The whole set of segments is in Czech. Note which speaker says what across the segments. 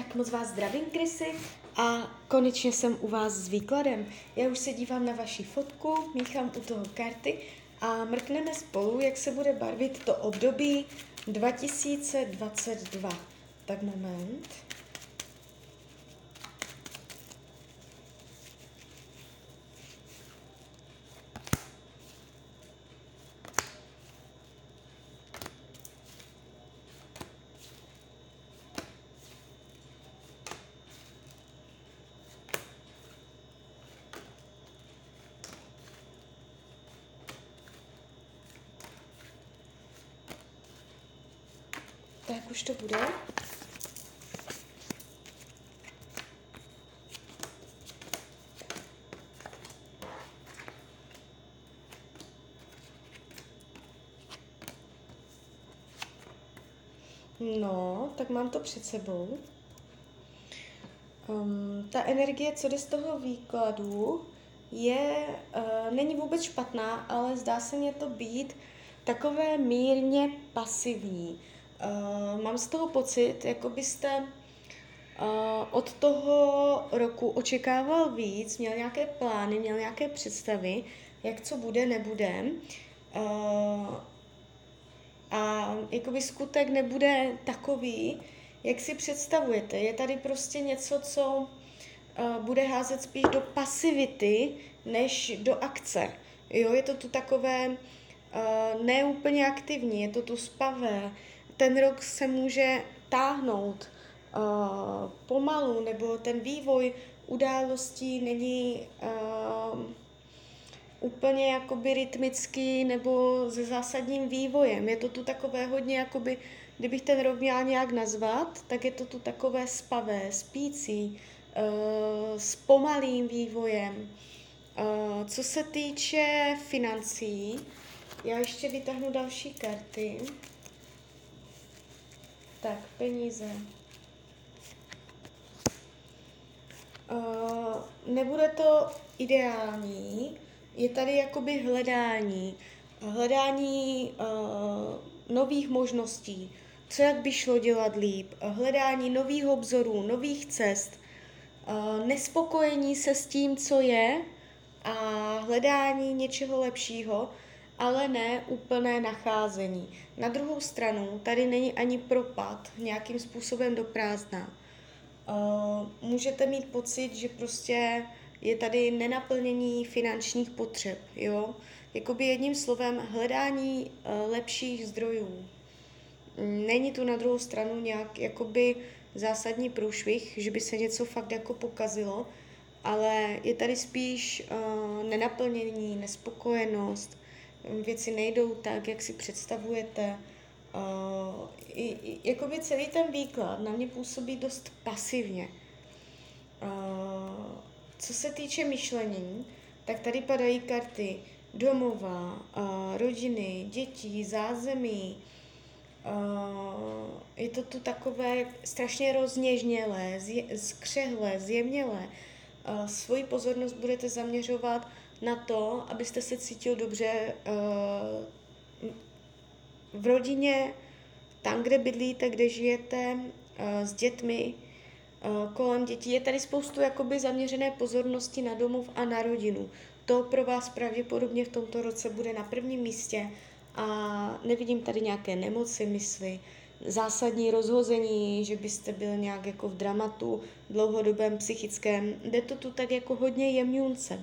Speaker 1: Tak moc vás zdravím, Krysy, a konečně jsem u vás s výkladem. Já už se dívám na vaši fotku, míchám u toho karty a mrkneme spolu, jak se bude barvit to období 2022. Tak moment. Tak už to bude. No, tak mám to před sebou. Um, ta energie, co jde z toho výkladu, je, uh, není vůbec špatná, ale zdá se mě to být takové mírně pasivní. Uh, mám z toho pocit, jako byste uh, od toho roku očekával víc, měl nějaké plány, měl nějaké představy, jak co bude, nebude. Uh, a jakoby skutek nebude takový, jak si představujete. Je tady prostě něco, co uh, bude házet spíš do pasivity, než do akce. Jo, je to tu takové uh, neúplně aktivní, je to tu spavé, ten rok se může táhnout uh, pomalu, nebo ten vývoj událostí není uh, úplně jakoby rytmický nebo se zásadním vývojem. Je to tu takové hodně jakoby, kdybych ten rok měla nějak nazvat, tak je to tu takové spavé, spící, uh, s pomalým vývojem. Uh, co se týče financí, já ještě vytáhnu další karty. Tak, peníze. Uh, nebude to ideální, je tady jakoby hledání, hledání uh, nových možností, co jak by šlo dělat líp, hledání nových obzorů, nových cest, uh, nespokojení se s tím, co je. A hledání něčeho lepšího, ale ne úplné nacházení. Na druhou stranu, tady není ani propad nějakým způsobem do prázdna. Uh, můžete mít pocit, že prostě je tady nenaplnění finančních potřeb, jo? Jakoby jedním slovem hledání uh, lepších zdrojů. Není tu na druhou stranu nějak jakoby zásadní průšvih, že by se něco fakt jako pokazilo, ale je tady spíš uh, nenaplnění, nespokojenost, věci nejdou tak, jak si představujete. Uh, i, i, jakoby celý ten výklad na mě působí dost pasivně. Uh, co se týče myšlení, tak tady padají karty domova, uh, rodiny, dětí, zázemí. Uh, je to tu takové strašně rozněžnělé, zje, skřehlé, zjemnělé. Uh, svoji pozornost budete zaměřovat na to, abyste se cítil dobře uh, v rodině, tam, kde bydlíte, kde žijete, uh, s dětmi, uh, kolem dětí. Je tady spoustu jakoby zaměřené pozornosti na domov a na rodinu. To pro vás pravděpodobně v tomto roce bude na prvním místě a nevidím tady nějaké nemoci mysli, zásadní rozhození, že byste byl nějak jako v dramatu dlouhodobém psychickém. Jde to tu tak jako hodně jemňunce.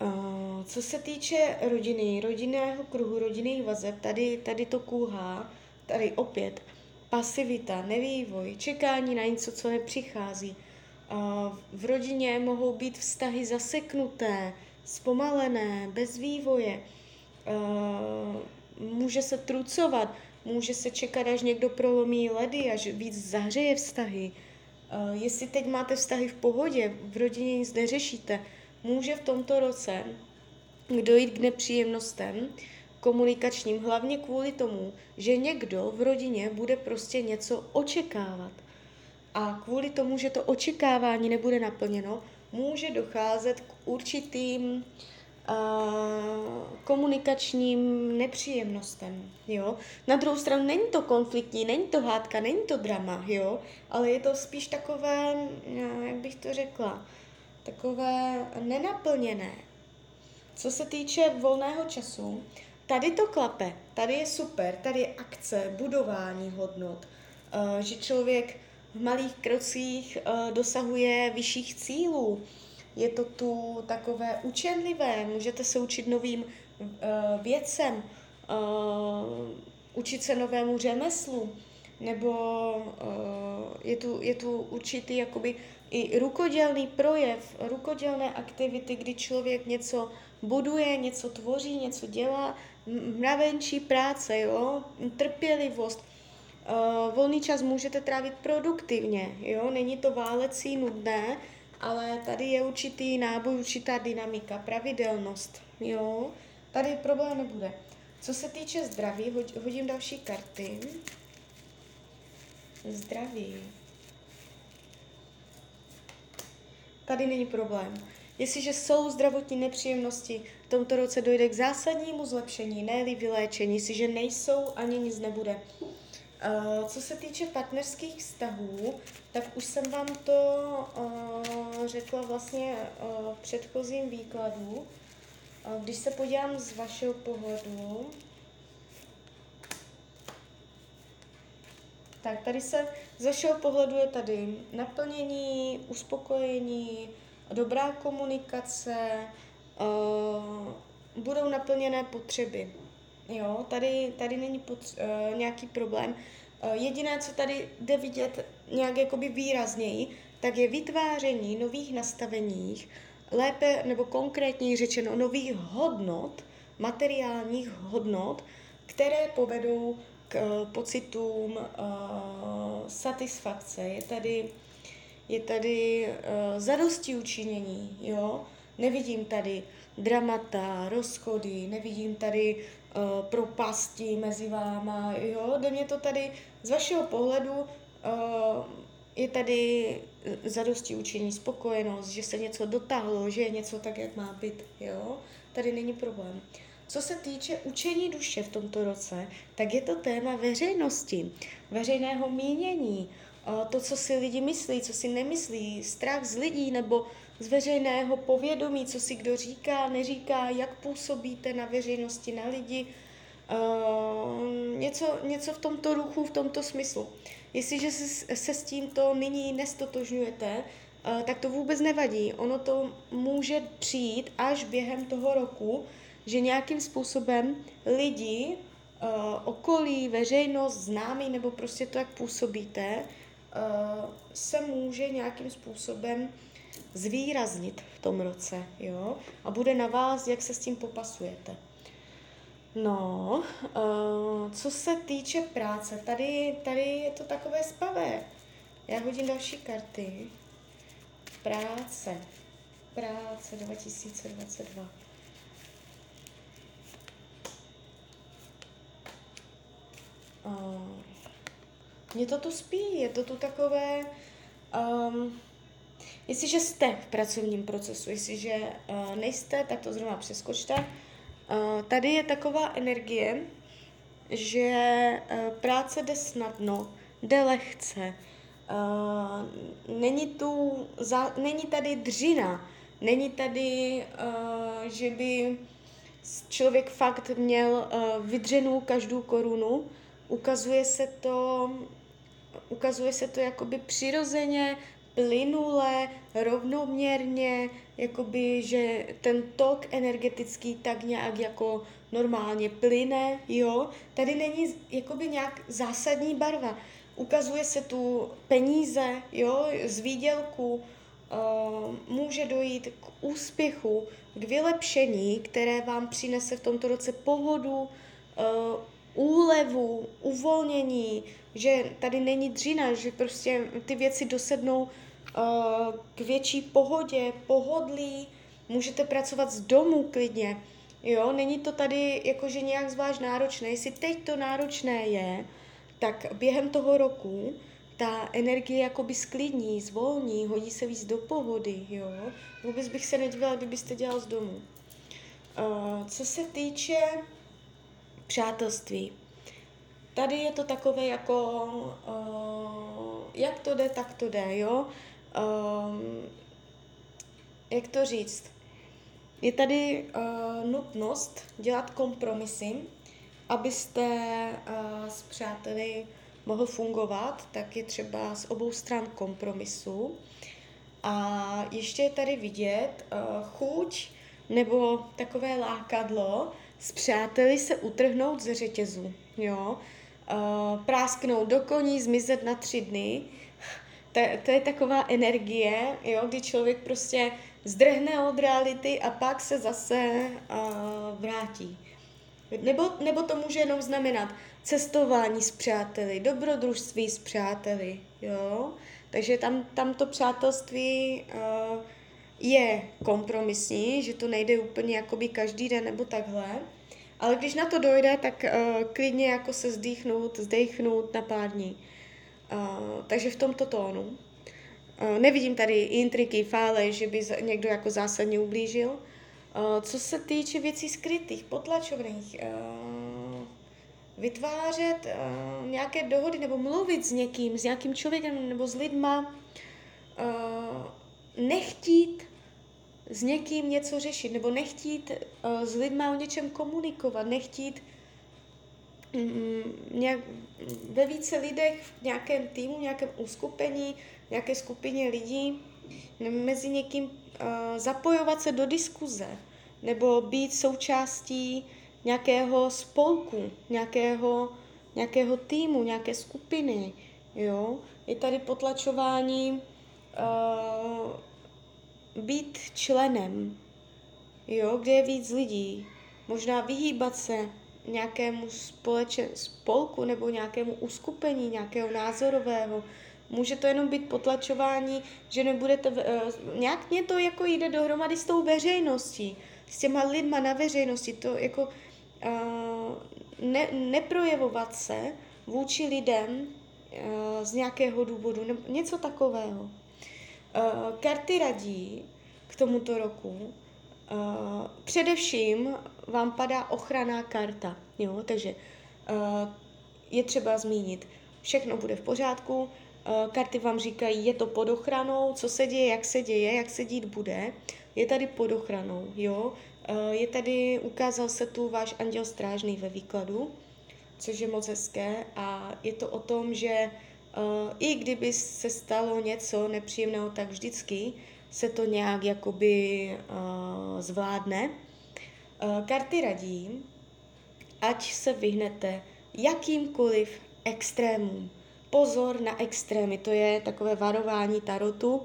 Speaker 1: Uh, co se týče rodiny, rodinného kruhu, rodinných vazeb, tady, tady to kůhá, tady opět pasivita, nevývoj, čekání na něco, co nepřichází. Uh, v rodině mohou být vztahy zaseknuté, zpomalené, bez vývoje. Uh, může se trucovat, může se čekat, až někdo prolomí ledy, až víc zahřeje vztahy. Jestli teď máte vztahy v pohodě, v rodině nic neřešíte, může v tomto roce dojít k nepříjemnostem komunikačním, hlavně kvůli tomu, že někdo v rodině bude prostě něco očekávat. A kvůli tomu, že to očekávání nebude naplněno, může docházet k určitým komunikačním nepříjemnostem, jo. Na druhou stranu není to konfliktní, není to hádka, není to drama, jo, ale je to spíš takové, jak bych to řekla, takové nenaplněné. Co se týče volného času, tady to klape, tady je super, tady je akce, budování hodnot, že člověk v malých krocích dosahuje vyšších cílů, je to tu takové učenlivé, můžete se učit novým uh, věcem, učit se novému řemeslu, nebo je, tu, je tu určitý jakoby i rukodělný projev, rukodělné aktivity, kdy člověk něco buduje, něco tvoří, něco dělá, mravenčí práce, jo, trpělivost, Uh, volný čas můžete trávit produktivně, jo, není to válecí, nudné, ale tady je určitý náboj, určitá dynamika, pravidelnost, jo. Tady problém nebude. Co se týče zdraví, hodím další karty. Zdraví. Tady není problém. Jestliže jsou zdravotní nepříjemnosti, v tomto roce dojde k zásadnímu zlepšení, ne vyléčení. Jestliže nejsou, ani nic nebude. Uh, co se týče partnerských vztahů, tak už jsem vám to uh, řekla vlastně uh, v předchozím výkladu. Když se podívám z vašeho pohledu, tak tady se z vašeho pohledu je tady naplnění, uspokojení, dobrá komunikace, uh, budou naplněné potřeby. Jo, tady, tady není pot, uh, nějaký problém. Uh, jediné, co tady jde vidět nějak jakoby výrazněji, tak je vytváření nových nastaveních, lépe nebo konkrétně řečeno nových hodnot, materiálních hodnot, které povedou k uh, pocitům uh, satisfakce. Je tady, je tady uh, zadosti učinění, jo. Nevidím tady dramata, rozchody, nevidím tady uh, propasti mezi váma, jo, jde mě to tady, z vašeho pohledu uh, je tady zadosti učení, spokojenost, že se něco dotáhlo, že je něco tak, jak má být, jo, tady není problém. Co se týče učení duše v tomto roce, tak je to téma veřejnosti, veřejného mínění, to, co si lidi myslí, co si nemyslí, strach z lidí nebo z veřejného povědomí, co si kdo říká, neříká, jak působíte na veřejnosti, na lidi, uh, něco, něco v tomto ruchu, v tomto smyslu. Jestliže se, se s tímto nyní nestotožňujete, uh, tak to vůbec nevadí. Ono to může přijít až během toho roku, že nějakým způsobem lidi, uh, okolí, veřejnost, známí nebo prostě to, jak působíte, uh, se může nějakým způsobem zvýraznit v tom roce, jo? A bude na vás, jak se s tím popasujete. No, uh, co se týče práce, tady, tady je to takové spavé. Já hodím další karty. Práce. Práce 2022. Uh, mě to tu spí, je to tu takové... Um, Jestliže jste v pracovním procesu, jestliže uh, nejste, tak to zrovna přeskočte. Uh, tady je taková energie, že uh, práce jde snadno, jde lehce. Uh, není, tu, za, není tady dřina, není tady, uh, že by člověk fakt měl uh, vydřenou každou korunu. Ukazuje se to, ukazuje se to jakoby přirozeně, plynule, rovnoměrně, jakoby, že ten tok energetický tak nějak jako normálně plyne, jo. Tady není jakoby nějak zásadní barva. Ukazuje se tu peníze, jo, z výdělku, uh, může dojít k úspěchu, k vylepšení, které vám přinese v tomto roce pohodu, uh, úlevu, uvolnění, že tady není dřina, že prostě ty věci dosednou k větší pohodě, pohodlí, můžete pracovat z domu klidně, jo, není to tady jakože nějak zvlášť náročné, jestli teď to náročné je, tak během toho roku ta energie jakoby sklidní, zvolní, hodí se víc do pohody, jo. Vůbec bych se nedívala, kdybyste dělal z domu. Uh, co se týče přátelství, tady je to takové jako, uh, jak to jde, tak to jde, jo. Um, jak to říct? Je tady uh, nutnost dělat kompromisy, abyste uh, s přáteli mohl fungovat, tak je třeba z obou stran kompromisu. A ještě je tady vidět uh, chuť nebo takové lákadlo s přáteli se utrhnout ze řetězu, jo. Uh, prásknout do koní, zmizet na tři dny. To, to je taková energie, jo, kdy člověk prostě zdrhne od reality a pak se zase uh, vrátí. Nebo, nebo to může jenom znamenat cestování s přáteli, dobrodružství s přáteli, jo. Takže tam, tam to přátelství uh, je kompromisní, že to nejde úplně jakoby každý den nebo takhle. Ale když na to dojde, tak uh, klidně jako se zdýchnout, zdechnout na pár dní. Uh, takže v tomto tónu. Uh, nevidím tady intriky, fále, že by někdo jako zásadně ublížil. Uh, co se týče věcí skrytých, potlačovaných, uh, vytvářet uh, nějaké dohody nebo mluvit s někým, s nějakým člověkem nebo s lidma, uh, nechtít s někým něco řešit, nebo nechtít uh, s lidma o něčem komunikovat, nechtít um, nějak, ve více lidech, v nějakém týmu, nějakém uskupení, nějaké skupině lidí, mezi někým uh, zapojovat se do diskuze, nebo být součástí nějakého spolku, nějakého, nějakého týmu, nějaké skupiny. Jo? Je tady potlačování uh, být členem, jo, kde je víc lidí, možná vyhýbat se nějakému společen, spolku nebo nějakému uskupení, nějakého názorového. Může to jenom být potlačování, že nebudete, uh, nějak mě to jako jde dohromady s tou veřejností, s těma lidma na veřejnosti, to jako uh, ne, neprojevovat se vůči lidem uh, z nějakého důvodu, nebo něco takového. Uh, karty radí k tomuto roku. Uh, především vám padá ochranná karta, jo? takže uh, je třeba zmínit, všechno bude v pořádku, karty vám říkají, je to pod ochranou, co se děje, jak se děje, jak se dít bude, je tady pod ochranou, jo? Je tady, ukázal se tu váš anděl strážný ve výkladu, což je moc hezké a je to o tom, že I kdyby se stalo něco nepříjemného, tak vždycky se to nějak jakoby uh, zvládne. Uh, karty radí, ať se vyhnete jakýmkoliv extrémům. Pozor na extrémy, to je takové varování tarotu.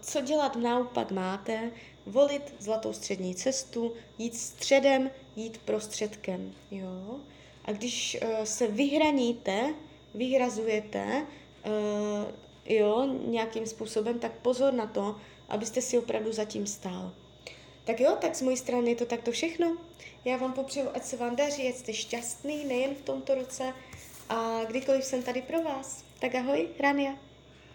Speaker 1: Co dělat naopak máte? Volit zlatou střední cestu, jít středem, jít prostředkem. Jo? A když se vyhraníte vyhrazujete, uh, jo, nějakým způsobem, tak pozor na to, abyste si opravdu zatím stál. Tak jo, tak z mojí strany je to takto všechno. Já vám popřeju, ať se vám daří, ať jste šťastný nejen v tomto roce a kdykoliv jsem tady pro vás. Tak ahoj, Rania.